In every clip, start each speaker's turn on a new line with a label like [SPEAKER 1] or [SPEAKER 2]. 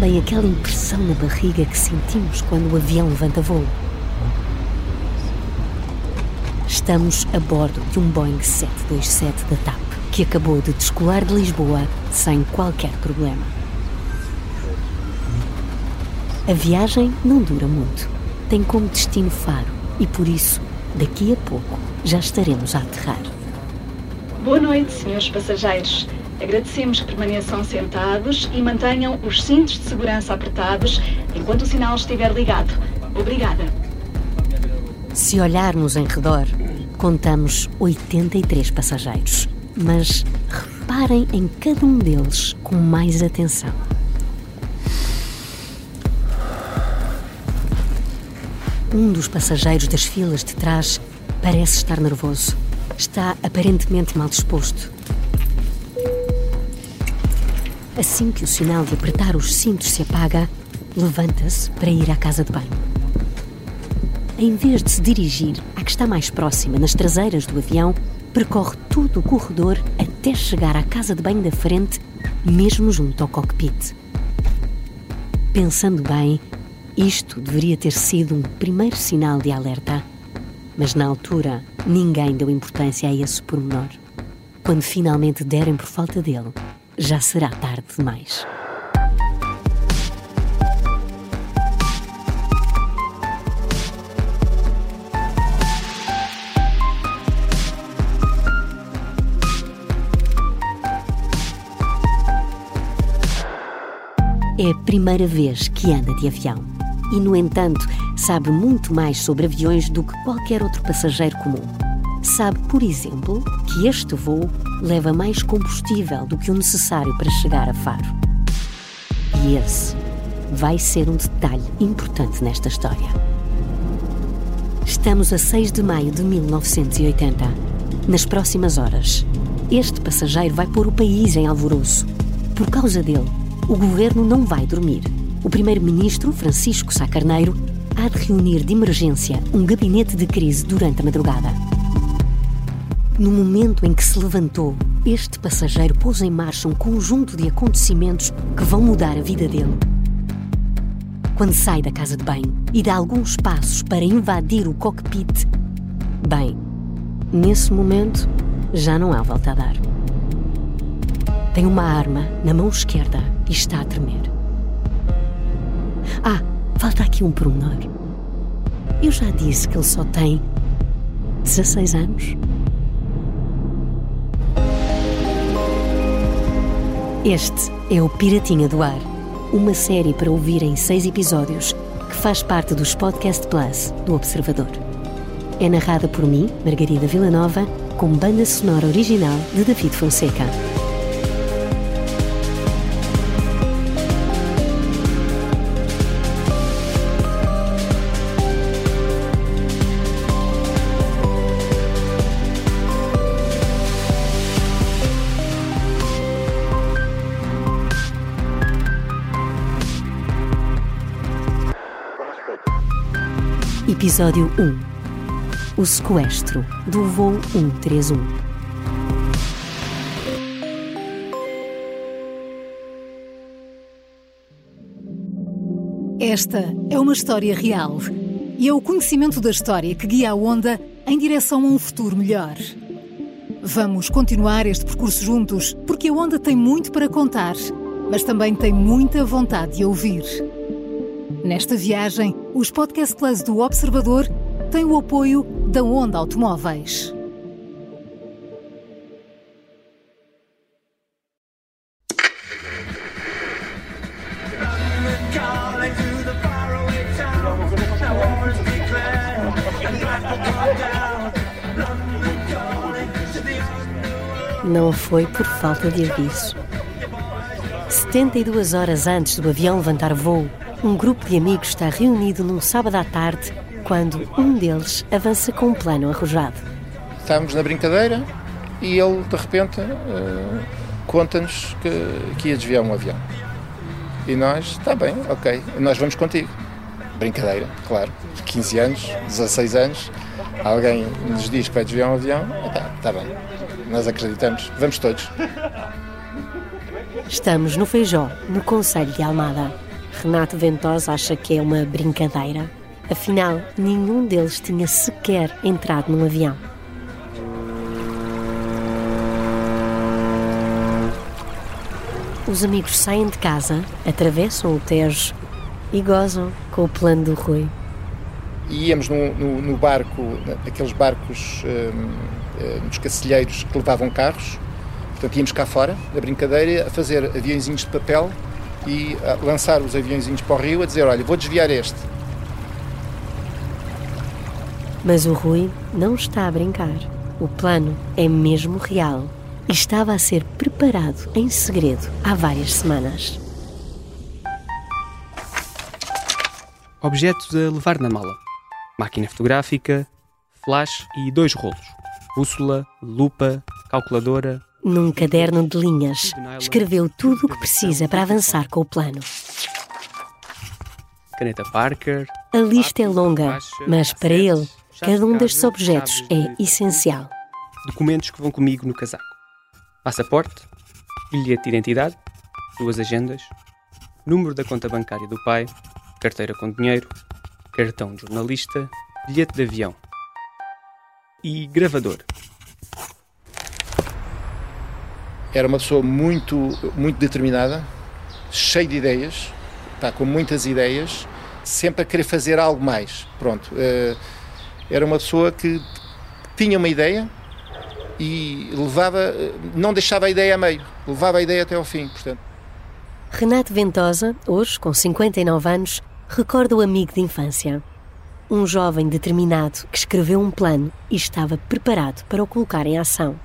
[SPEAKER 1] Sabem aquela impressão na barriga que sentimos quando o avião levanta voo? Estamos a bordo de um Boeing 727 da TAP, que acabou de descolar de Lisboa sem qualquer problema. A viagem não dura muito. Tem como destino Faro e por isso, daqui a pouco, já estaremos a aterrar.
[SPEAKER 2] Boa noite, senhores passageiros. Agradecemos que permaneçam sentados e mantenham os cintos de segurança apertados enquanto o sinal estiver ligado. Obrigada.
[SPEAKER 1] Se olharmos em redor, contamos 83 passageiros, mas reparem em cada um deles com mais atenção. Um dos passageiros das filas de trás parece estar nervoso. Está aparentemente mal disposto. Assim que o sinal de apertar os cintos se apaga, levanta-se para ir à casa de banho. Em vez de se dirigir à que está mais próxima, nas traseiras do avião, percorre todo o corredor até chegar à casa de banho da frente, mesmo junto ao cockpit. Pensando bem, isto deveria ter sido um primeiro sinal de alerta, mas na altura ninguém deu importância a esse pormenor. Quando finalmente derem por falta dele, já será tarde demais. É a primeira vez que anda de avião e, no entanto, sabe muito mais sobre aviões do que qualquer outro passageiro comum. Sabe, por exemplo, que este voo leva mais combustível do que o necessário para chegar a Faro. E esse vai ser um detalhe importante nesta história. Estamos a 6 de maio de 1980. Nas próximas horas, este passageiro vai pôr o país em alvoroço. Por causa dele, o governo não vai dormir o primeiro-ministro, Francisco Sá Carneiro, há de reunir de emergência um gabinete de crise durante a madrugada. No momento em que se levantou, este passageiro pôs em marcha um conjunto de acontecimentos que vão mudar a vida dele. Quando sai da casa de banho e dá alguns passos para invadir o cockpit, bem, nesse momento já não há volta a dar. Tem uma arma na mão esquerda e está a tremer. Ah, falta aqui um pormenor. Eu já disse que ele só tem 16 anos. Este é o Piratinha do Ar, uma série para ouvir em seis episódios que faz parte dos Podcast Plus do Observador. É narrada por mim, Margarida Villanova, com banda sonora original de David Fonseca. Episódio 1 O sequestro do voo 131.
[SPEAKER 3] Esta é uma história real e é o conhecimento da história que guia a onda em direção a um futuro melhor. Vamos continuar este percurso juntos porque a onda tem muito para contar, mas também tem muita vontade de ouvir. Nesta viagem, os Podcast Plus do Observador têm o apoio da Onda Automóveis.
[SPEAKER 1] Não foi por falta de aviso. 72 horas antes do avião levantar voo, um grupo de amigos está reunido num sábado à tarde quando um deles avança com um plano arrojado.
[SPEAKER 4] Estávamos na brincadeira e ele, de repente, uh, conta-nos que, que ia desviar um avião. E nós, está bem, ok, nós vamos contigo. Brincadeira, claro. 15 anos, 16 anos, alguém nos diz que vai desviar um avião, está, está bem. Nós acreditamos, vamos todos.
[SPEAKER 1] Estamos no Feijó, no Conselho de Almada. Renato Ventosa acha que é uma brincadeira. Afinal, nenhum deles tinha sequer entrado num avião. Os amigos saem de casa, atravessam o Tejo e gozam com o plano do Rui.
[SPEAKER 4] E íamos no, no, no barco, aqueles barcos hum, hum, nos cacilheiros que levavam carros. Portanto, íamos cá fora, da brincadeira, a fazer aviãozinhos de papel e lançar os aviãozinhos para o rio, a dizer: Olha, vou desviar este.
[SPEAKER 1] Mas o Rui não está a brincar. O plano é mesmo real e estava a ser preparado em segredo há várias semanas.
[SPEAKER 5] Objetos a levar na mala: máquina fotográfica, flash e dois rolos, bússola, lupa, calculadora.
[SPEAKER 1] Num caderno de linhas, escreveu tudo o que precisa para avançar com o plano.
[SPEAKER 5] Caneta Parker.
[SPEAKER 1] A lista é longa, mas para ele, cada um destes objetos é essencial.
[SPEAKER 5] Documentos que vão comigo no casaco passaporte, bilhete de identidade, duas agendas, número da conta bancária do pai, carteira com dinheiro, cartão de jornalista, bilhete de avião e gravador.
[SPEAKER 4] Era uma pessoa muito, muito determinada, cheia de ideias, está com muitas ideias, sempre a querer fazer algo mais. Pronto. Eh, era uma pessoa que tinha uma ideia, e levava, não deixava a ideia a meio, levava a ideia até ao fim, portanto.
[SPEAKER 1] Renato Ventosa, hoje com 59 anos, recorda o amigo de infância. Um jovem determinado que escreveu um plano e estava preparado para o colocar em ação.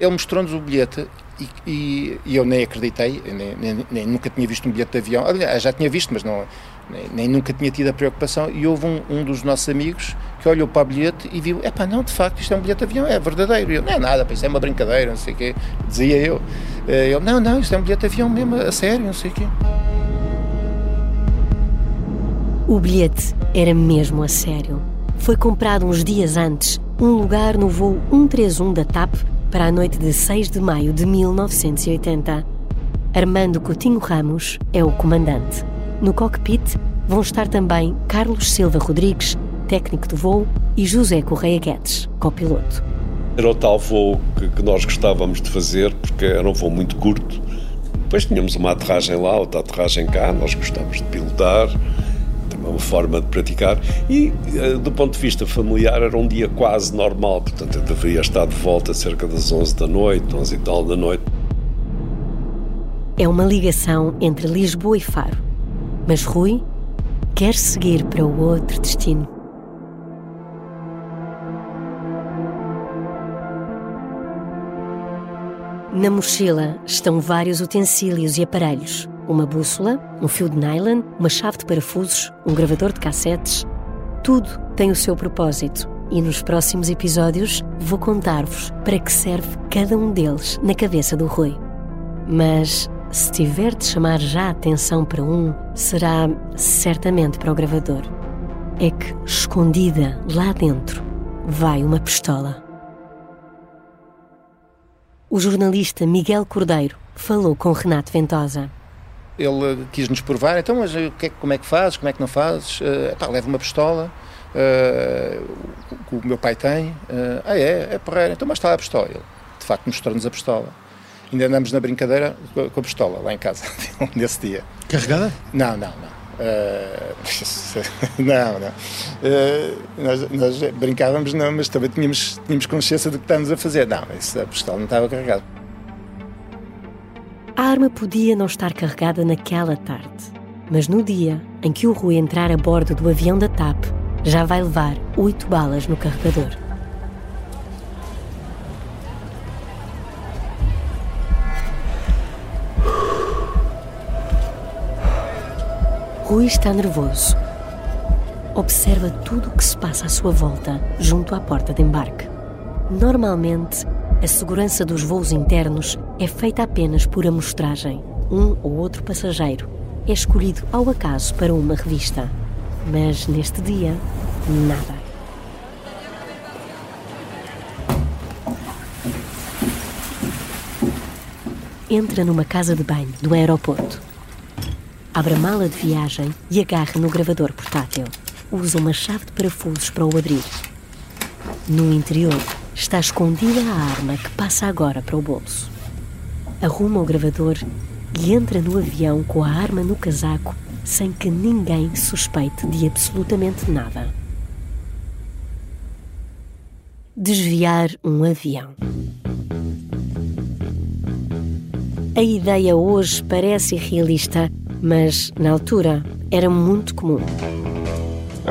[SPEAKER 4] Ele mostrou-nos o bilhete e, e, e, eu nem acreditei, nem, nem, nem, nunca tinha visto um bilhete de avião. Aliás, já tinha visto, mas não, nem, nem, nunca tinha tido a preocupação. E houve um, um, dos nossos amigos que olhou para o bilhete e viu: é pá, não, de facto, isto é um bilhete de avião, é verdadeiro. E eu: não é nada, isso é uma brincadeira, não sei o quê. Dizia eu: eh, ele: não, não, isto é um bilhete de avião mesmo, a sério, não sei o quê.
[SPEAKER 1] O bilhete era mesmo a sério. Foi comprado uns dias antes, um lugar no voo 131 da TAP para a noite de 6 de maio de 1980. Armando Coutinho Ramos é o comandante. No cockpit vão estar também Carlos Silva Rodrigues, técnico de voo, e José Correia Guedes, copiloto.
[SPEAKER 6] Era o tal voo que, que, nós gostávamos de fazer, porque era um voo muito curto. Depois tínhamos uma aterragem lá, outra aterragem cá, nós gostávamos de pilotar, uma forma de praticar. E, eh, do ponto de vista familiar, era um dia quase normal, portanto, eu deveria estar de volta cerca das 11 da noite, 11 e tal da noite.
[SPEAKER 1] É uma ligação entre Lisboa e Faro mas Rui quer seguir para o outro destino. Na mochila estão vários utensílios e aparelhos: uma bússola, um fio de nylon, uma chave de parafusos, um gravador de cassetes. Tudo tem o seu propósito e nos próximos episódios vou contar-vos para que serve cada um deles na cabeça do Rui. Mas se tiver de chamar já atenção para um, será certamente para o gravador. É que, escondida lá dentro, vai uma pistola. O jornalista Miguel Cordeiro falou com Renato Ventosa.
[SPEAKER 4] Ele quis nos provar, então, mas que, como é que fazes, como é que não fazes? Uh, pá, leva uma pistola, uh, o, o meu pai tem. Uh, ah, é, é porreiro, então, mas está a pistola. Ele, de facto, mostrou-nos a pistola ainda andamos na brincadeira com a pistola lá em casa, nesse dia.
[SPEAKER 7] Carregada?
[SPEAKER 4] Não, não, não. Uh, não, não. Uh, nós, nós, brincávamos, não, mas também tínhamos, tínhamos consciência do que estávamos a fazer. Não, isso, a pistola não estava carregada.
[SPEAKER 1] A arma podia não estar carregada naquela tarde, mas no dia em que o Rui entrar a bordo do avião da TAP, já vai levar oito balas no carregador. Rui está nervoso. Observa tudo o que se passa à sua volta, junto à porta de embarque. Normalmente, a segurança dos voos internos é feita apenas por amostragem. Um ou outro passageiro é escolhido ao acaso para uma revista. Mas neste dia, nada. Entra numa casa de banho do aeroporto abre a mala de viagem e agarra no gravador portátil. Usa uma chave de parafusos para o abrir. No interior está escondida a arma que passa agora para o bolso. Arruma o gravador e entra no avião com a arma no casaco sem que ninguém suspeite de absolutamente nada. Desviar um avião. A ideia hoje parece irrealista, mas na altura era muito comum.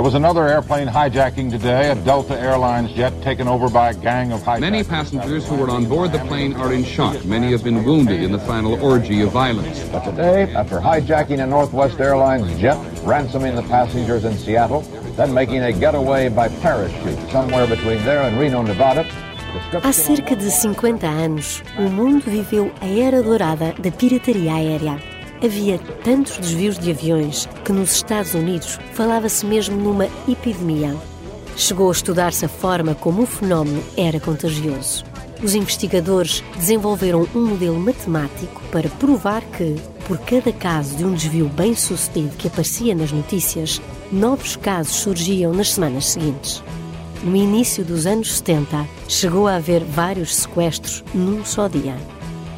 [SPEAKER 7] There was another airplane hijacking today, a Delta Airlines jet taken over by a gang of hijackers.
[SPEAKER 8] Many passengers who were on board the plane are in shock. Many have been wounded in the final orgy of violence.
[SPEAKER 7] But today, after hijacking a Northwest Airlines jet, ransoming the passengers in Seattle, then making a getaway by parachute somewhere between there and Reno, Nevada,
[SPEAKER 1] Há cerca de 50 anos, o mundo viveu a era dourada da pirataria aérea. Havia tantos desvios de aviões que nos Estados Unidos falava-se mesmo numa epidemia. Chegou a estudar-se a forma como o fenómeno era contagioso. Os investigadores desenvolveram um modelo matemático para provar que, por cada caso de um desvio bem sucedido que aparecia nas notícias, novos casos surgiam nas semanas seguintes. No início dos anos 70, chegou a haver vários sequestros num só dia.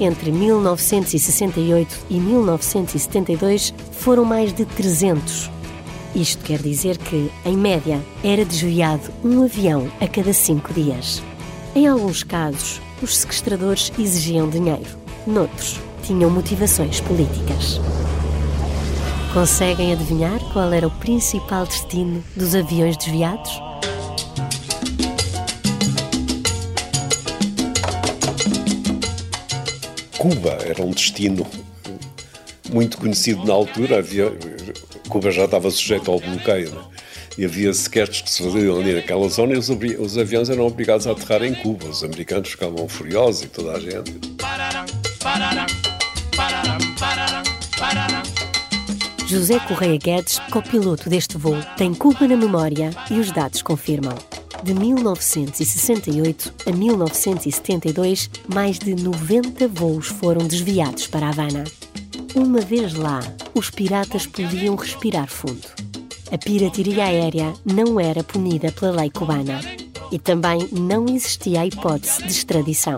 [SPEAKER 1] Entre 1968 e 1972 foram mais de 300. Isto quer dizer que, em média, era desviado um avião a cada cinco dias. Em alguns casos, os sequestradores exigiam dinheiro. Noutros, tinham motivações políticas. Conseguem adivinhar qual era o principal destino dos aviões desviados?
[SPEAKER 6] Cuba era um destino muito conhecido na altura. Havia, Cuba já estava sujeito ao bloqueio. Né? E havia sequestros que se faziam ali naquela zona e os, os, aviões eram obrigados a aterrar em Cuba. Os americanos ficavam furiosos e toda a gente.
[SPEAKER 1] José Correia Guedes, copiloto deste voo, tem Cuba na memória e os dados confirmam. De 1968 a 1972, mais de 90 voos foram desviados para Havana. Uma vez lá, os piratas podiam respirar fundo. A pirataria aérea não era punida pela lei cubana e também não existia a hipótese de extradição.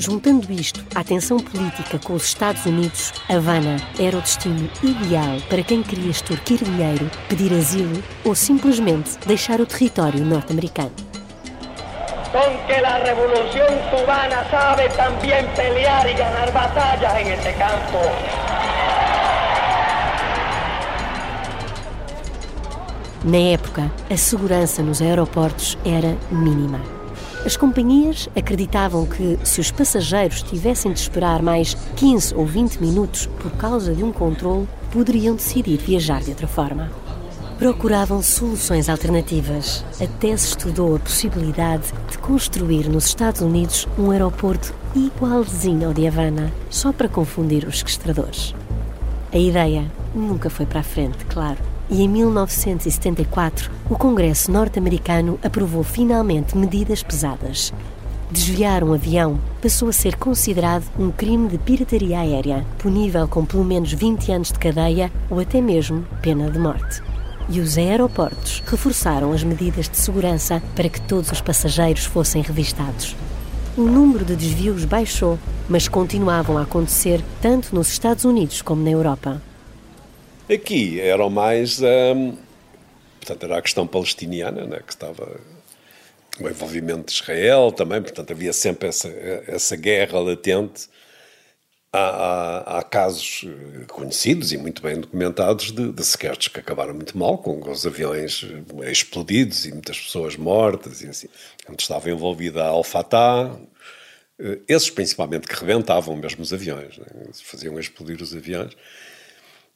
[SPEAKER 1] Juntando isto à tensão política com os Estados Unidos, Havana era o destino ideal para quem queria extorquir dinheiro, pedir asilo ou simplesmente deixar o território norte-americano.
[SPEAKER 9] Con que a revolução cubana sabe também pelear e ganhar batalhas em este campo.
[SPEAKER 1] Na época, a segurança nos aeroportos era mínima. As companhias acreditavam que, se os passageiros tivessem de esperar mais 15 ou 20 minutos por causa de um controle, poderiam decidir viajar de outra forma. Procuravam soluções alternativas. Até se estudou a possibilidade de construir nos Estados Unidos um aeroporto igualzinho ao de Havana, só para confundir os sequestradores. A ideia nunca foi para a frente, claro e em 1974 o Congresso norte-americano aprovou finalmente medidas pesadas. Desviar um avião passou a ser considerado um crime de pirataria aérea, punível com pelo menos 20 anos de cadeia ou até mesmo pena de morte. E os aeroportos reforçaram as medidas de segurança para que todos os passageiros fossem revistados. O número de desvios baixou, mas continuavam a acontecer tanto nos Estados Unidos como na Europa.
[SPEAKER 6] Aqui eram mais. Hum, portanto, era a questão palestiniana, né, que estava. O envolvimento de Israel também, portanto, havia sempre essa, essa guerra latente. Há, há, há, casos eh, conhecidos e muito bem documentados de, de sequestros que acabaram muito mal, com os aviões eh, explodidos e muitas pessoas mortas e assim. Onde estava envolvida a Al-Fatah, eh, esses principalmente que rebentavam mesmo os aviões, né? faziam explodir os aviões.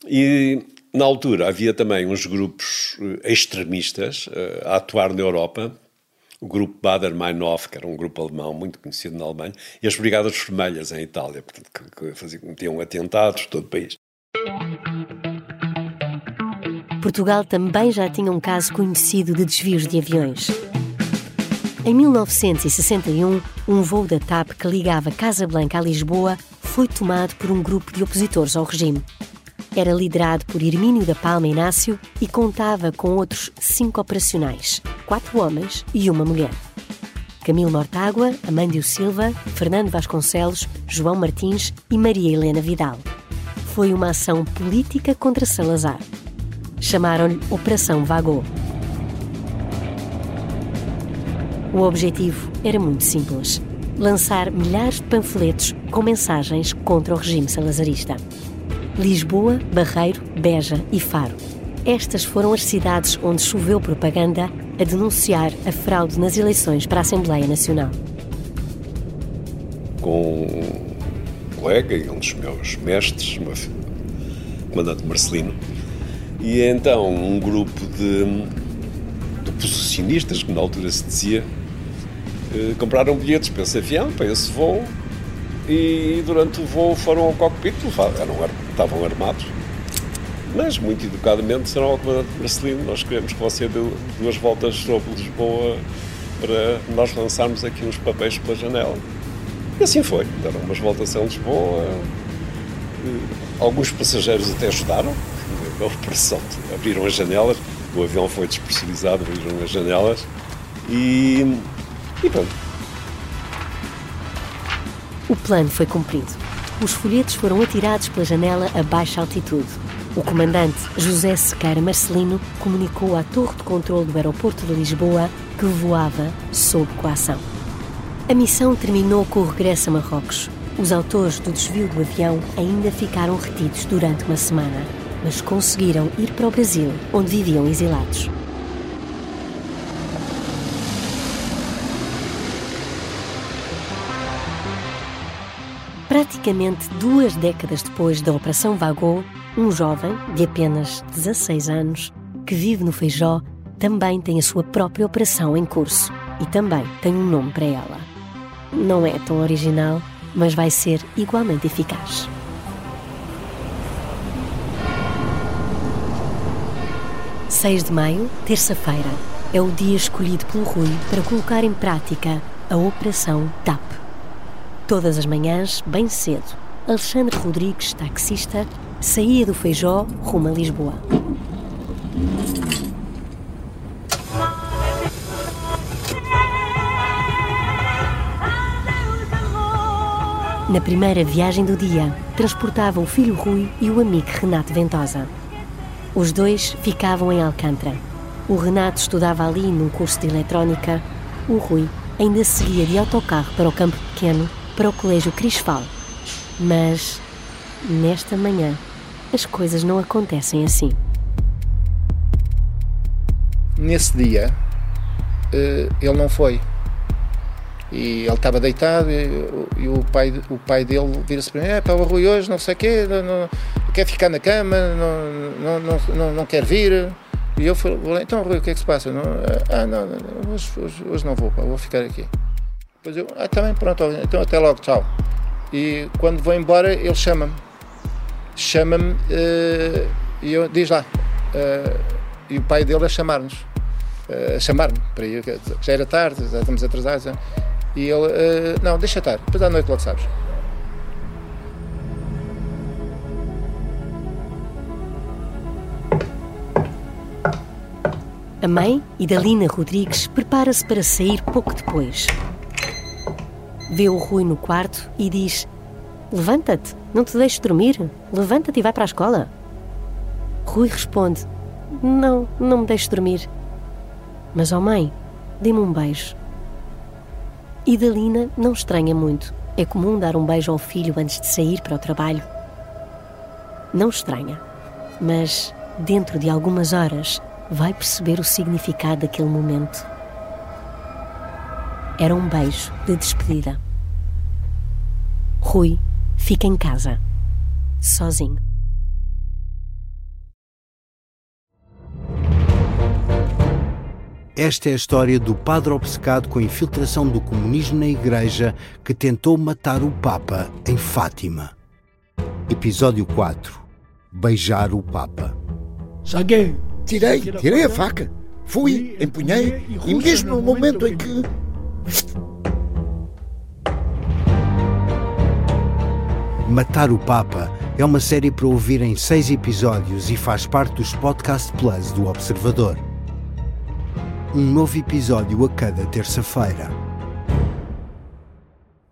[SPEAKER 6] E na altura havia também uns grupos eh, extremistas uh, a atuar na Europa, o grupo Bader-Meinhof, que era um grupo alemão muito conhecido na Alemanha, e as Brigadas Vermelhas em Itália, portanto, que, que faziam, cometiam atentados todo o país.
[SPEAKER 1] Portugal também já tinha um caso conhecido de desvios de aviões. Em 1961, um voo da TAP que ligava Casablanca a Lisboa foi tomado por um grupo de opositores ao regime. Era liderado por Hermínio da Palma Inácio e contava com outros cinco operacionais, quatro homens e uma mulher. Camilo Mortágua, Amândio Silva, Fernando Vasconcelos, João Martins e Maria Helena Vidal. Foi uma ação política contra Salazar. Chamaram-lhe Operação Vagô. O objetivo era muito simples: lançar milhares de panfletos com mensagens contra o regime salazarista. Lisboa, Barreiro, Beja e Faro. Estas foram as cidades onde choveu propaganda a denunciar a fraude nas eleições para a Assembleia Nacional.
[SPEAKER 6] Com um colega e um dos meus mestres, o comandante Marcelino, e então um grupo de, de posicionistas, que na altura se dizia, eh, compraram bilhetes para esse avião, para esse voo, e durante o voo foram ao cockpit, eram, estavam armados, mas muito educadamente disseram ao comandante Marcelino: Nós queremos que você dê duas voltas sobre Lisboa para nós lançarmos aqui uns papéis pela janela. E assim foi. Deram umas voltas em Lisboa. Alguns passageiros até ajudaram a operação. Abriram as janelas, o avião foi despressurizado, abriram as janelas e, e pronto.
[SPEAKER 1] O plano foi cumprido. Os folhetos foram atirados pela janela a baixa altitude o comandante José Sequeira Marcelino comunicou à torre de controle do aeroporto de Lisboa que voava sob coação. A missão terminou com o regresso a Marrocos. Os autores do desvio do avião ainda ficaram retidos durante uma semana, mas conseguiram ir para o Brasil, onde viviam exilados. Praticamente duas décadas depois da Operação Vagô, um jovem de apenas 16 anos que vive no Feijó também tem a sua própria operação em curso e também tem um nome para ela. Não é tão original, mas vai ser igualmente eficaz. Seis de maio, terça-feira, é o dia escolhido pelo Rui para colocar em prática a Operação TAP. Todas as manhãs, bem cedo, Alexandre Rodrigues, taxista, saía do Feijó rumo a Lisboa. Na primeira viagem do dia, transportava o filho Rui e o amigo Renato Ventosa. Os dois ficavam em Alcântara. O Renato estudava ali num curso de eletrónica. O Rui ainda seguia de autocarro para o campo pequeno para o Colégio Crisfal. Mas, nesta manhã, as coisas não acontecem assim.
[SPEAKER 4] Nesse dia, eh, ele não foi. E ele estava deitado e, o, pai, o pai dele vira-se para mim: é, para o Rui hoje, não sei o quê, não, não, quer ficar na cama, não, não, não, não, quer vir. E eu falei: então, Rui, o que é que se passa? Não, ah, não, hoje, hoje, hoje não vou, pá, vou ficar aqui. Depois eu, ah, também, pronto, então até logo, tchau. E quando vou embora, ele chama-me. Chama-me uh, e eu, diz lá. Uh, e o pai dele a chamar-nos. Uh, a chamar-me para ir, já era tarde, já estamos atrasados. E ele, não, deixa estar, depois à noite logo sabes.
[SPEAKER 1] A mãe, Idalina Rodrigues, prepara-se para sair pouco depois. Vê o Rui no quarto e diz: Levanta-te, não te deixes dormir. Levanta-te e vai para a escola. Rui responde: Não, não me deixes dormir. Mas, ó oh mãe, dê-me um beijo. E Dalina não estranha muito. É comum dar um beijo ao filho antes de sair para o trabalho. Não estranha, mas dentro de algumas horas vai perceber o significado daquele momento. Era um beijo de despedida. Rui fica em casa, sozinho.
[SPEAKER 10] Esta é a história do padre obcecado com a infiltração do comunismo na Igreja que tentou matar o Papa em Fátima. Episódio 4 Beijar o Papa.
[SPEAKER 11] Saguei! Tirei, tirei a faca. Fui, empunhei, e mesmo no momento em que
[SPEAKER 10] Matar o Papa É uma série para ouvir em seis episódios e faz parte dos Podcast Plus do Observador. Um novo episódio a cada terça-feira.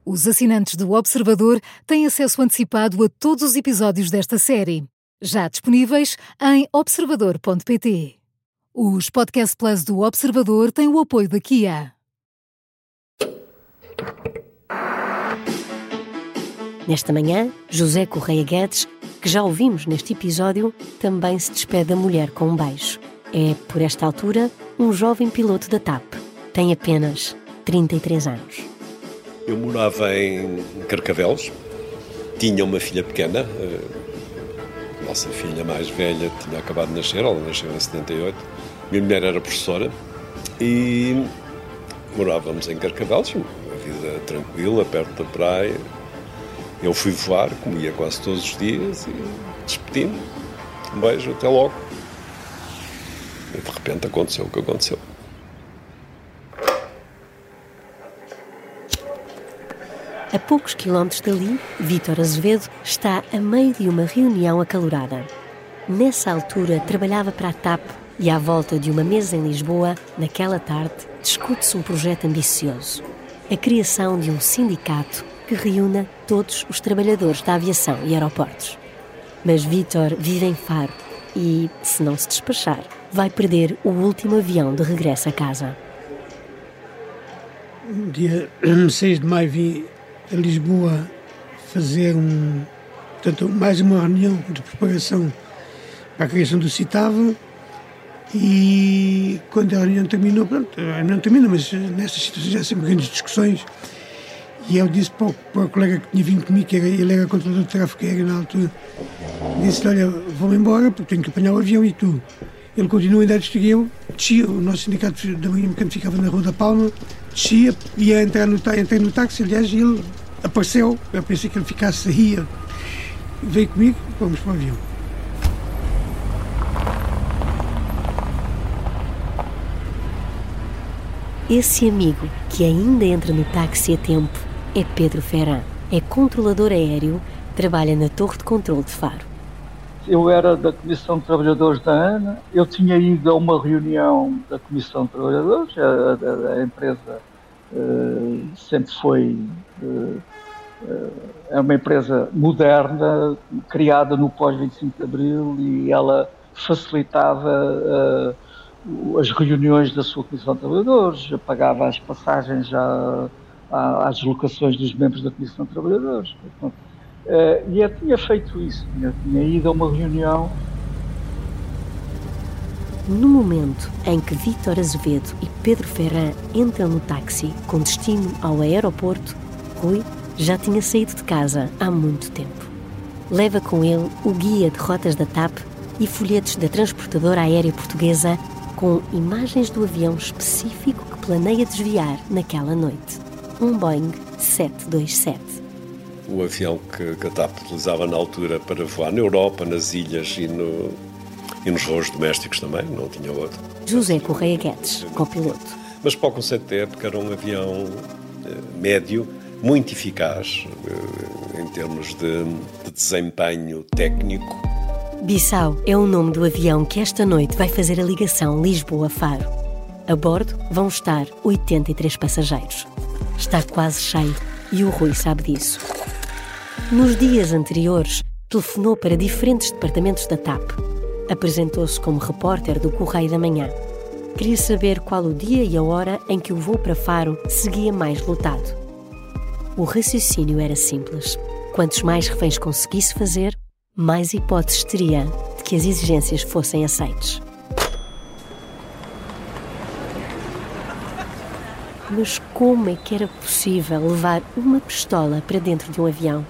[SPEAKER 3] Os assinantes do Observador têm acesso antecipado a todos os episódios desta série, já disponíveis em observador.pt. Os Podcast Plus do Observador têm o apoio da Kia.
[SPEAKER 1] Nesta manhã, José Correia Guedes, que já ouvimos neste episódio, também se despede da mulher com um beijo. É, por esta altura, um jovem piloto da TAP. Tem apenas 33 anos.
[SPEAKER 6] Eu morava em Carcavelos, tinha uma filha pequena, a nossa filha mais velha tinha acabado de nascer, ela nasceu em 78. Minha mulher era professora e morávamos em Carcavelos, vida tranquila, perto da praia, eu fui voar, comia quase todos os dias e despedi-me. Um beijo, até logo. E de repente aconteceu o que aconteceu.
[SPEAKER 1] A poucos quilómetros dali, Vítor Azevedo está a meio de uma reunião acalorada. Nessa altura, trabalhava para a TAP e, à volta de uma mesa em Lisboa, naquela tarde, discute-se um projeto ambicioso: a criação de um sindicato que reúna todos os trabalhadores da aviação e aeroportos. Mas Vitor vive em Faro e, se não se despachar, vai perder o último avião de regresso a casa.
[SPEAKER 12] Dia 6 de maio vim a Lisboa fazer um, portanto, mais uma reunião de preparação para a criação do CITAV e quando a reunião terminou, pronto, a reunião termina, mas nestas situações há sempre grandes discussões e eu disse para o, para o colega que tinha vindo comigo, que era, ele era controlador de tráfego aéreo na altura, disse olha, vou-me embora porque tenho que apanhar o avião e tu. Ele continua a distinguir, eu descia, o nosso sindicato da Marinha Mecânica ficava na Rua da Palma, descia, ia entrar no, entrei no táxi, aliás, e ele apareceu, eu pensei que ele ficasse aí, veio comigo, vamos para o avião.
[SPEAKER 1] Esse amigo que ainda entra no táxi a tempo é Pedro Ferran. É controlador aéreo, trabalha na Torre de Controlo de Faro.
[SPEAKER 13] Eu era da Comissão de Trabalhadores da ANA, eu tinha ido a uma reunião da Comissão de Trabalhadores, a, a, a empresa uh, sempre foi uh, uh, é uma empresa moderna, criada no pós-25 de Abril e ela facilitava as reuniões da sua Comissão de Trabalhadores, pagava as passagens à, às locações dos membros da Comissão de Trabalhadores. Portanto, uh, e eu tinha feito isso, tinha, tinha ido a uma reunião.
[SPEAKER 1] No momento em que Vítor Azevedo e Pedro Ferran entram no táxi com destino ao aeroporto, Rui já tinha saído de casa há muito tempo. Leva com ele o guia de rotas da TAP e folhetos da transportadora aérea portuguesa com imagens do avião específico que planeia desviar naquela noite. Um Boeing 727.
[SPEAKER 6] O avião que, TAP utilizava na altura para voar na Europa, nas ilhas e, no, e nos voos domésticos também, não tinha outro.
[SPEAKER 1] José Correia Guedes, copiloto.
[SPEAKER 6] Mas para o conceito da época era um avião eh, médio, muito eficaz eh, em termos de, de desempenho técnico
[SPEAKER 1] Bissau é o nome do avião que esta noite vai fazer a ligação Lisboa-Faro. A bordo vão estar 83 passageiros. Está quase cheio e o Rui sabe disso. Nos dias anteriores, telefonou para diferentes departamentos da TAP. Apresentou-se como repórter do Correio da Manhã. Queria saber qual o dia e a hora em que o voo para Faro seguia mais lotado. O raciocínio era simples. Quantos mais reféns conseguisse fazer, mais hipóteses teria de que as exigências fossem aceites. Mas como é que era possível levar uma pistola para dentro de um avião?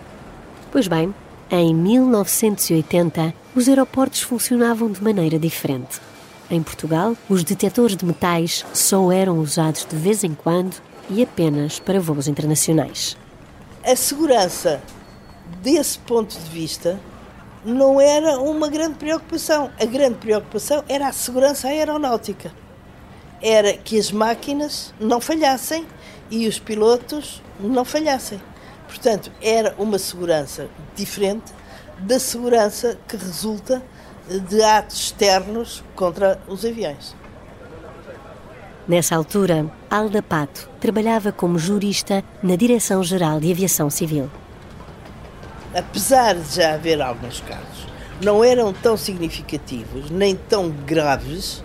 [SPEAKER 1] Pois bem, em 1980, os aeroportos funcionavam de maneira diferente. Em Portugal, os detectores de metais só eram usados de vez em quando e apenas para voos internacionais.
[SPEAKER 14] A segurança, desse ponto de vista, não era uma grande preocupação. A grande preocupação era a segurança aeronáutica. Era que as máquinas não falhassem e os pilotos não falhassem. Portanto, era uma segurança diferente da segurança que resulta de atos externos contra os aviões.
[SPEAKER 1] Nessa altura, Alda Pato trabalhava como jurista na Direção-Geral de Aviação Civil.
[SPEAKER 14] Apesar de já haver alguns casos, não eram tão significativos nem tão graves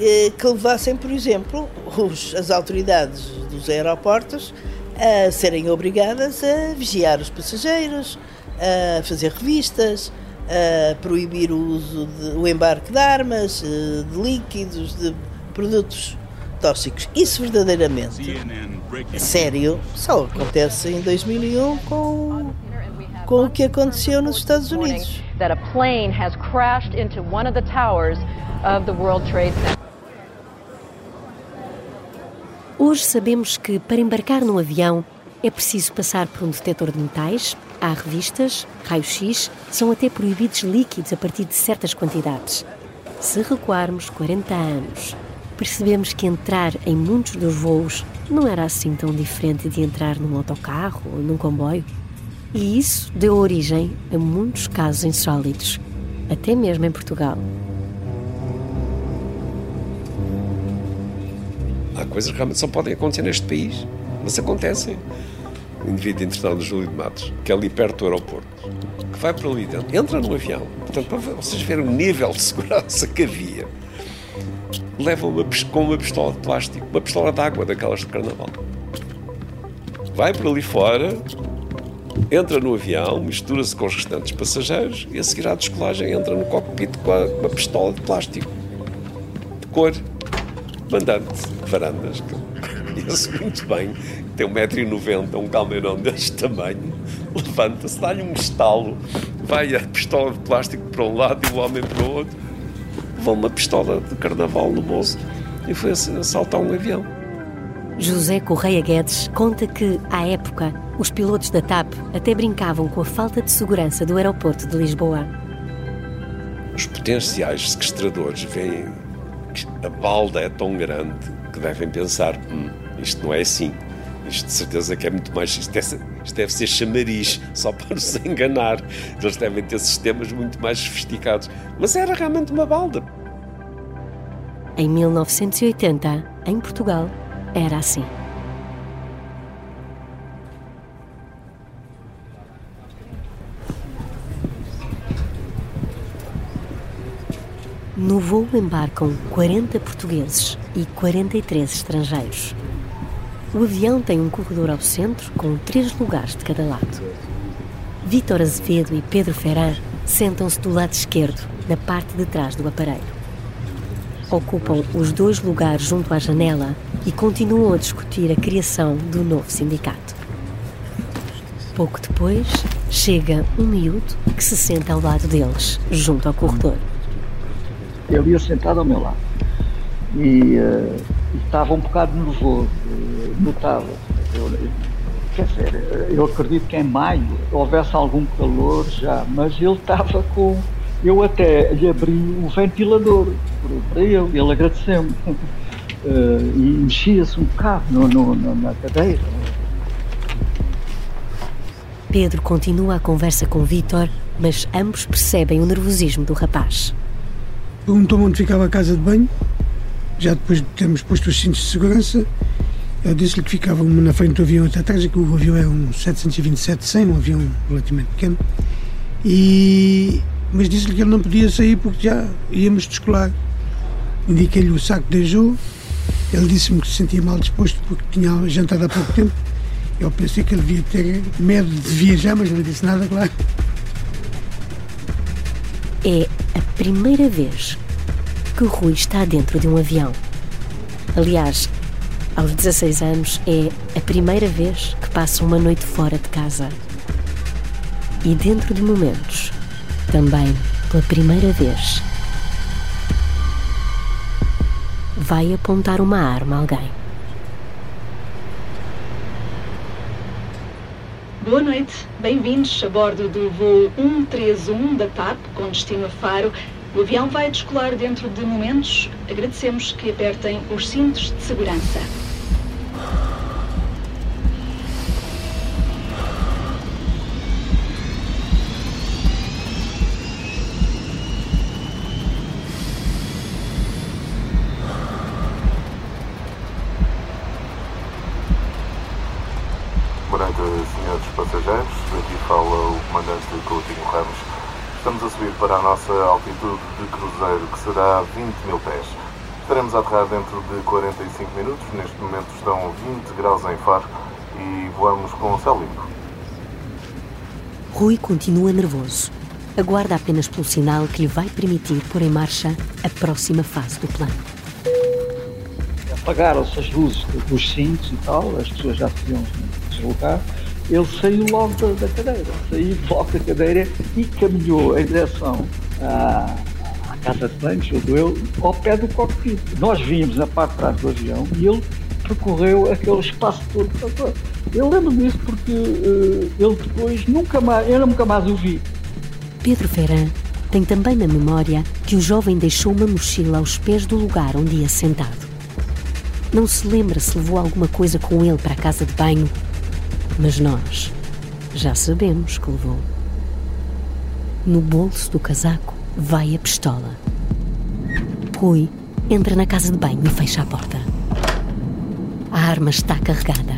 [SPEAKER 14] eh, que levassem, por exemplo, os, as autoridades dos aeroportos a serem obrigadas a vigiar os passageiros, a fazer revistas, a proibir o uso de, o embarque de armas, eh, de líquidos, de produtos tóxicos. Isso verdadeiramente sério só acontece em 2001 com com o que aconteceu nos Estados Unidos.
[SPEAKER 15] That a plane has crashed into one of the towers of the World Trade Center.
[SPEAKER 1] Hoje sabemos que para embarcar num avião é preciso passar por um detector de metais, há revistas, raio-x, são até proibidos líquidos a partir de certas quantidades. Se recuarmos 40 anos, percebemos que entrar em muitos dos voos não era assim tão diferente de entrar num autocarro ou num comboio. E isso deu origem a muitos casos insólitos, até mesmo em Portugal.
[SPEAKER 6] Há coisas que realmente só podem acontecer neste país, mas acontecem. O indivíduo internado Júlio de Matos, que é ali perto do aeroporto, que vai para ali dentro, entra no avião. Portanto, para vocês verem o nível de segurança que havia, leva uma, com uma pistola de plástico, uma pistola de água daquelas de carnaval. Vai para ali fora, entra no avião, mistura-se com os restantes passageiros e a seguir à descolagem entra no cockpit com a, uma pistola de plástico de cor mandante varandas que conheço muito bem tem 1,90m, um calmeirão deste tamanho levanta-se, dá-lhe um estalo vai a pistola de plástico para um lado e o homem para o outro levou uma pistola de carnaval no bolso e foi assaltar um avião
[SPEAKER 1] José Correia Guedes conta que, à época, os pilotos da TAP até brincavam com a falta de segurança do aeroporto de Lisboa.
[SPEAKER 6] Os potenciais sequestradores veem que a balda é tão grande que devem pensar: hum, isto não é assim. Isto de certeza que é muito mais. Isto, é, isto deve ser chamariz, só para nos enganar. Eles devem ter sistemas muito mais sofisticados. Mas era realmente uma balda.
[SPEAKER 1] Em 1980, em Portugal, era assim. No voo embarcam 40 portugueses e 43 estrangeiros. O avião tem um corredor ao centro com três lugares de cada lado. Vítor Azevedo e Pedro Ferran sentam-se do lado esquerdo, na parte de trás do aparelho. Ocupam os dois lugares junto à janela e continuam a discutir a criação do novo sindicato. Pouco depois, chega um miúdo que se senta ao lado deles, junto ao corredor.
[SPEAKER 13] Ele ia sentado ao meu lado e, uh, estava um bocado nervoso, uh, notava. Eu, quer dizer, eu acredito que em maio houvesse algum calor já, mas ele estava com. Eu até lhe abri o ventilador para ele, ele agradeceu-me. Uh, e mexia-se um bocado no, no, no, na cadeira.
[SPEAKER 1] Pedro continua a conversa com Vítor, mas ambos percebem o nervosismo do rapaz.
[SPEAKER 12] Perguntou-me onde ficava a casa de banho, já depois de termos posto os cintos de segurança. Eu disse-lhe que ficava uma na frente do avião outra atrás, e que o avião é um 727-100, um avião relativamente pequeno. E... Mas disse-lhe que ele não podia sair porque já íamos descolar. Indiquei-lhe o saco de ajuda ele disse-me que se sentia mal disposto porque tinha jantado há pouco tempo. Eu pensei que ele devia ter medo de viajar, mas não disse nada, claro.
[SPEAKER 1] É a primeira vez que o Rui está dentro de um avião. Aliás, aos 16 anos é a primeira vez que passa uma noite fora de casa. E dentro de momentos, também pela primeira vez, vai apontar uma arma a alguém.
[SPEAKER 2] Boa noite, bem-vindos a bordo do voo 131 da TAP com destino a Faro. O avião vai descolar dentro de momentos. Agradecemos que apertem os cintos de segurança.
[SPEAKER 16] Para a nossa altitude de cruzeiro, que será 20 mil pés. Estaremos a aterrar dentro de 45 minutos. Neste momento estão 20 graus em Faro e voamos com o céu limpo.
[SPEAKER 1] Rui continua nervoso. Aguarda apenas pelo sinal que lhe vai permitir pôr em marcha a próxima fase do plano.
[SPEAKER 13] Apagaram-se as luzes dos cintos e tal, as pessoas já se podiam deslocar. Ele saiu logo da, da cadeira, saiu logo da cadeira e caminhou em direção à, à casa de banho, julgo eu, ao pé do cockpit. Nós vimos na parte de trás do avião e ele percorreu aquele espaço todo. Eu lembro disso porque uh, ele depois nunca mais, eu nunca mais o vi.
[SPEAKER 1] Pedro Ferran tem também na memória que o jovem deixou uma mochila aos pés do lugar onde ia sentado. Não se lembra se levou alguma coisa com ele para a casa de banho, mas nós já sabemos que levou. No bolso do casaco vai a pistola. Rui entra na casa de banho e fecha a porta. A arma está carregada.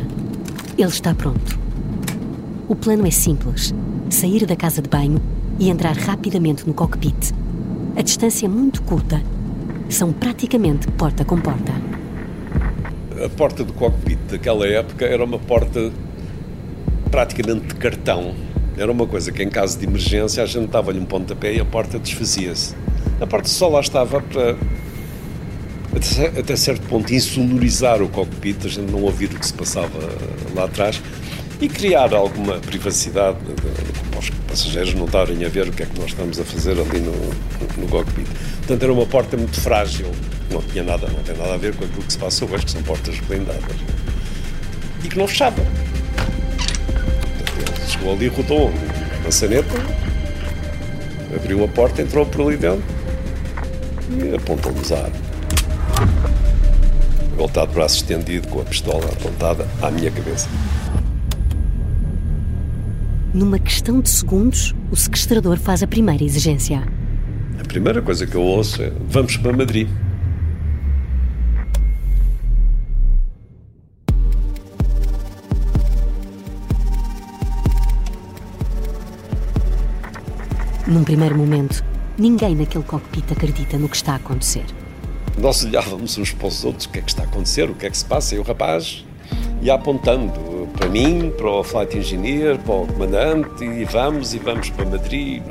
[SPEAKER 1] Ele está pronto. O plano é simples: sair da casa de banho e entrar rapidamente no cockpit. A distância é muito curta. São praticamente porta com porta.
[SPEAKER 6] A porta do cockpit daquela época era uma porta praticamente de cartão. Era uma coisa que, em caso de emergência, a gente dava-lhe um pontapé e a porta desfazia-se. A porta só lá estava para, até, certo ponto, insonorizar o cockpit, a gente não ouvir o que se passava lá atrás e criar alguma privacidade para os passageiros não estarem a ver o que é que nós estamos a fazer ali no, no cockpit. Portanto, era uma porta muito frágil, não tinha nada, não tem nada a ver com aquilo que se passa hoje, que são portas blindadas. E que não fechava. Chegou ali, rodou a maçaneta, abriu a porta, entrou por ali dentro e apontou-nos a arma. Voltado de braço estendido, com a pistola apontada à minha cabeça.
[SPEAKER 1] Numa questão de segundos, o sequestrador faz a primeira exigência.
[SPEAKER 6] A primeira coisa que eu ouço é: vamos para Madrid.
[SPEAKER 1] Num primeiro momento, ninguém naquele cockpit acredita no que está a acontecer.
[SPEAKER 6] Nós olhávamos uns para os outros: o que é que está a acontecer? O que é que se passa? E o rapaz ia apontando para mim, para o flight engineer, para o comandante, e vamos e vamos para Madrid.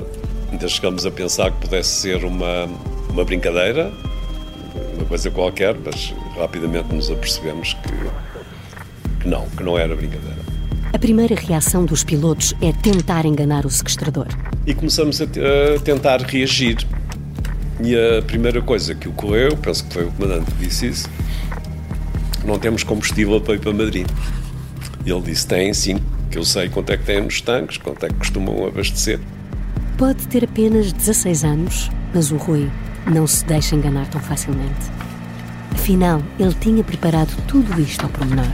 [SPEAKER 6] Ainda chegamos a pensar que pudesse ser uma, uma brincadeira, uma coisa qualquer, mas rapidamente nos apercebemos que, que não, que não era brincadeira.
[SPEAKER 1] A primeira reação dos pilotos é tentar enganar o sequestrador.
[SPEAKER 6] E começamos a, a tentar reagir. E a primeira coisa que ocorreu, penso que foi o comandante que disse isso, não temos combustível para ir para Madrid. E ele disse: tem sim, que eu sei quanto é que tem nos tanques, quanto é que costumam abastecer.
[SPEAKER 1] Pode ter apenas 16 anos, mas o Rui não se deixa enganar tão facilmente. Afinal, ele tinha preparado tudo isto ao pormenor.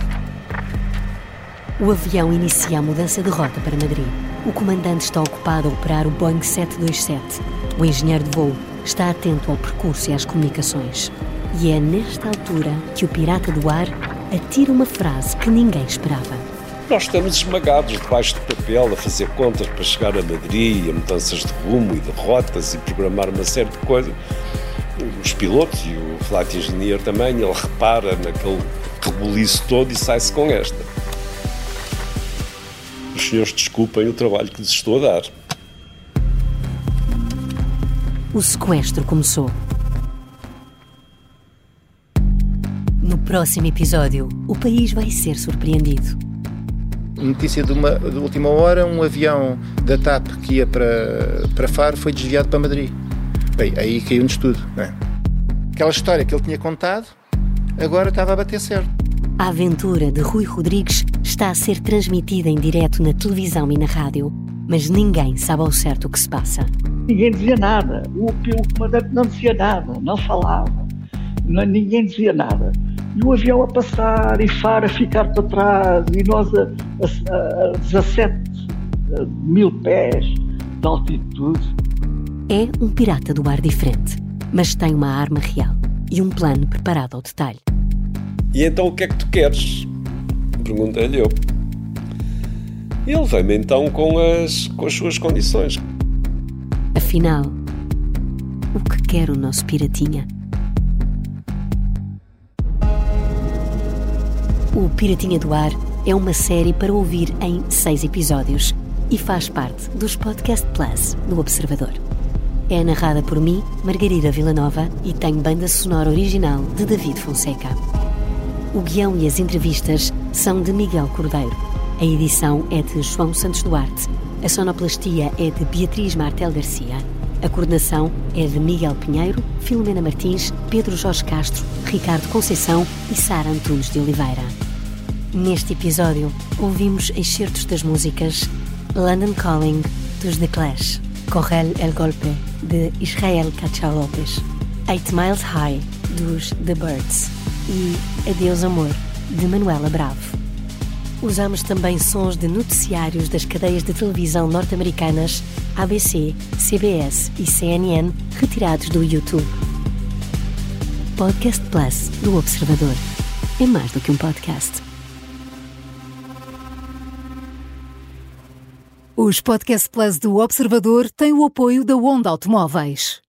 [SPEAKER 1] O avião inicia a mudança de rota para Madrid. O comandante está ocupado a operar o Boeing 727. O engenheiro de voo está atento ao percurso e às comunicações. E é nesta altura que o pirata do ar atira uma frase que ninguém esperava.
[SPEAKER 6] Nós estamos esmagados debaixo de papel a fazer contas para chegar a Madrid, a mudanças de rumo e de rotas e programar uma série de coisas. Os pilotos e o flight engineer também, ele repara naquele rebuliço todo e sai-se com esta. Os senhores desculpem o trabalho que lhes estou a dar.
[SPEAKER 1] O sequestro começou. No próximo episódio, o país vai ser surpreendido.
[SPEAKER 4] Notícia de, uma, de última hora: um avião da TAP que ia para, para Faro foi desviado para Madrid. Bem, aí caiu-nos tudo. Não é? Aquela história que ele tinha contado, agora estava a bater certo.
[SPEAKER 1] A aventura de Rui Rodrigues está a ser transmitida em direto na televisão e na rádio, mas ninguém sabe ao certo o que se passa.
[SPEAKER 13] Ninguém dizia nada. O, o comandante não dizia nada, não falava. Não, ninguém dizia nada e o avião a passar e Faro a ficar para trás e nós a, a, a 17 mil pés de altitude.
[SPEAKER 1] É um pirata do ar diferente, mas tem uma arma real e um plano preparado ao detalhe.
[SPEAKER 6] E então o que é que tu queres? Perguntei-lhe eu. E ele veio-me então com as, com as suas condições.
[SPEAKER 1] Afinal, o que quer o nosso piratinha? O Piratinha do Ar é uma série para ouvir em seis episódios e faz parte dos Podcast Plus do Observador. É narrada por mim, Margarida Villanova, e tem banda sonora original de David Fonseca. O guião e as entrevistas são de Miguel Cordeiro. A edição é de João Santos Duarte. A sonoplastia é de Beatriz Martel Garcia. A coordenação é de Miguel Pinheiro, Filomena Martins, Pedro Jorge Castro, Ricardo Conceição e Sara Antunes de Oliveira. Neste episódio, ouvimos excertos das músicas London Calling, dos The Clash, Correl El Golpe, de Israel Cachá Lopes, Eight Miles High, dos The Birds e Adeus Amor, de Manuela Bravo. Usamos também sons de noticiários das cadeias de televisão norte-americanas ABC, CBS e CNN retirados do YouTube. Podcast Plus do Observador. É mais do que um podcast.
[SPEAKER 3] Os Podcast Plus do Observador têm o apoio da Onda Automóveis.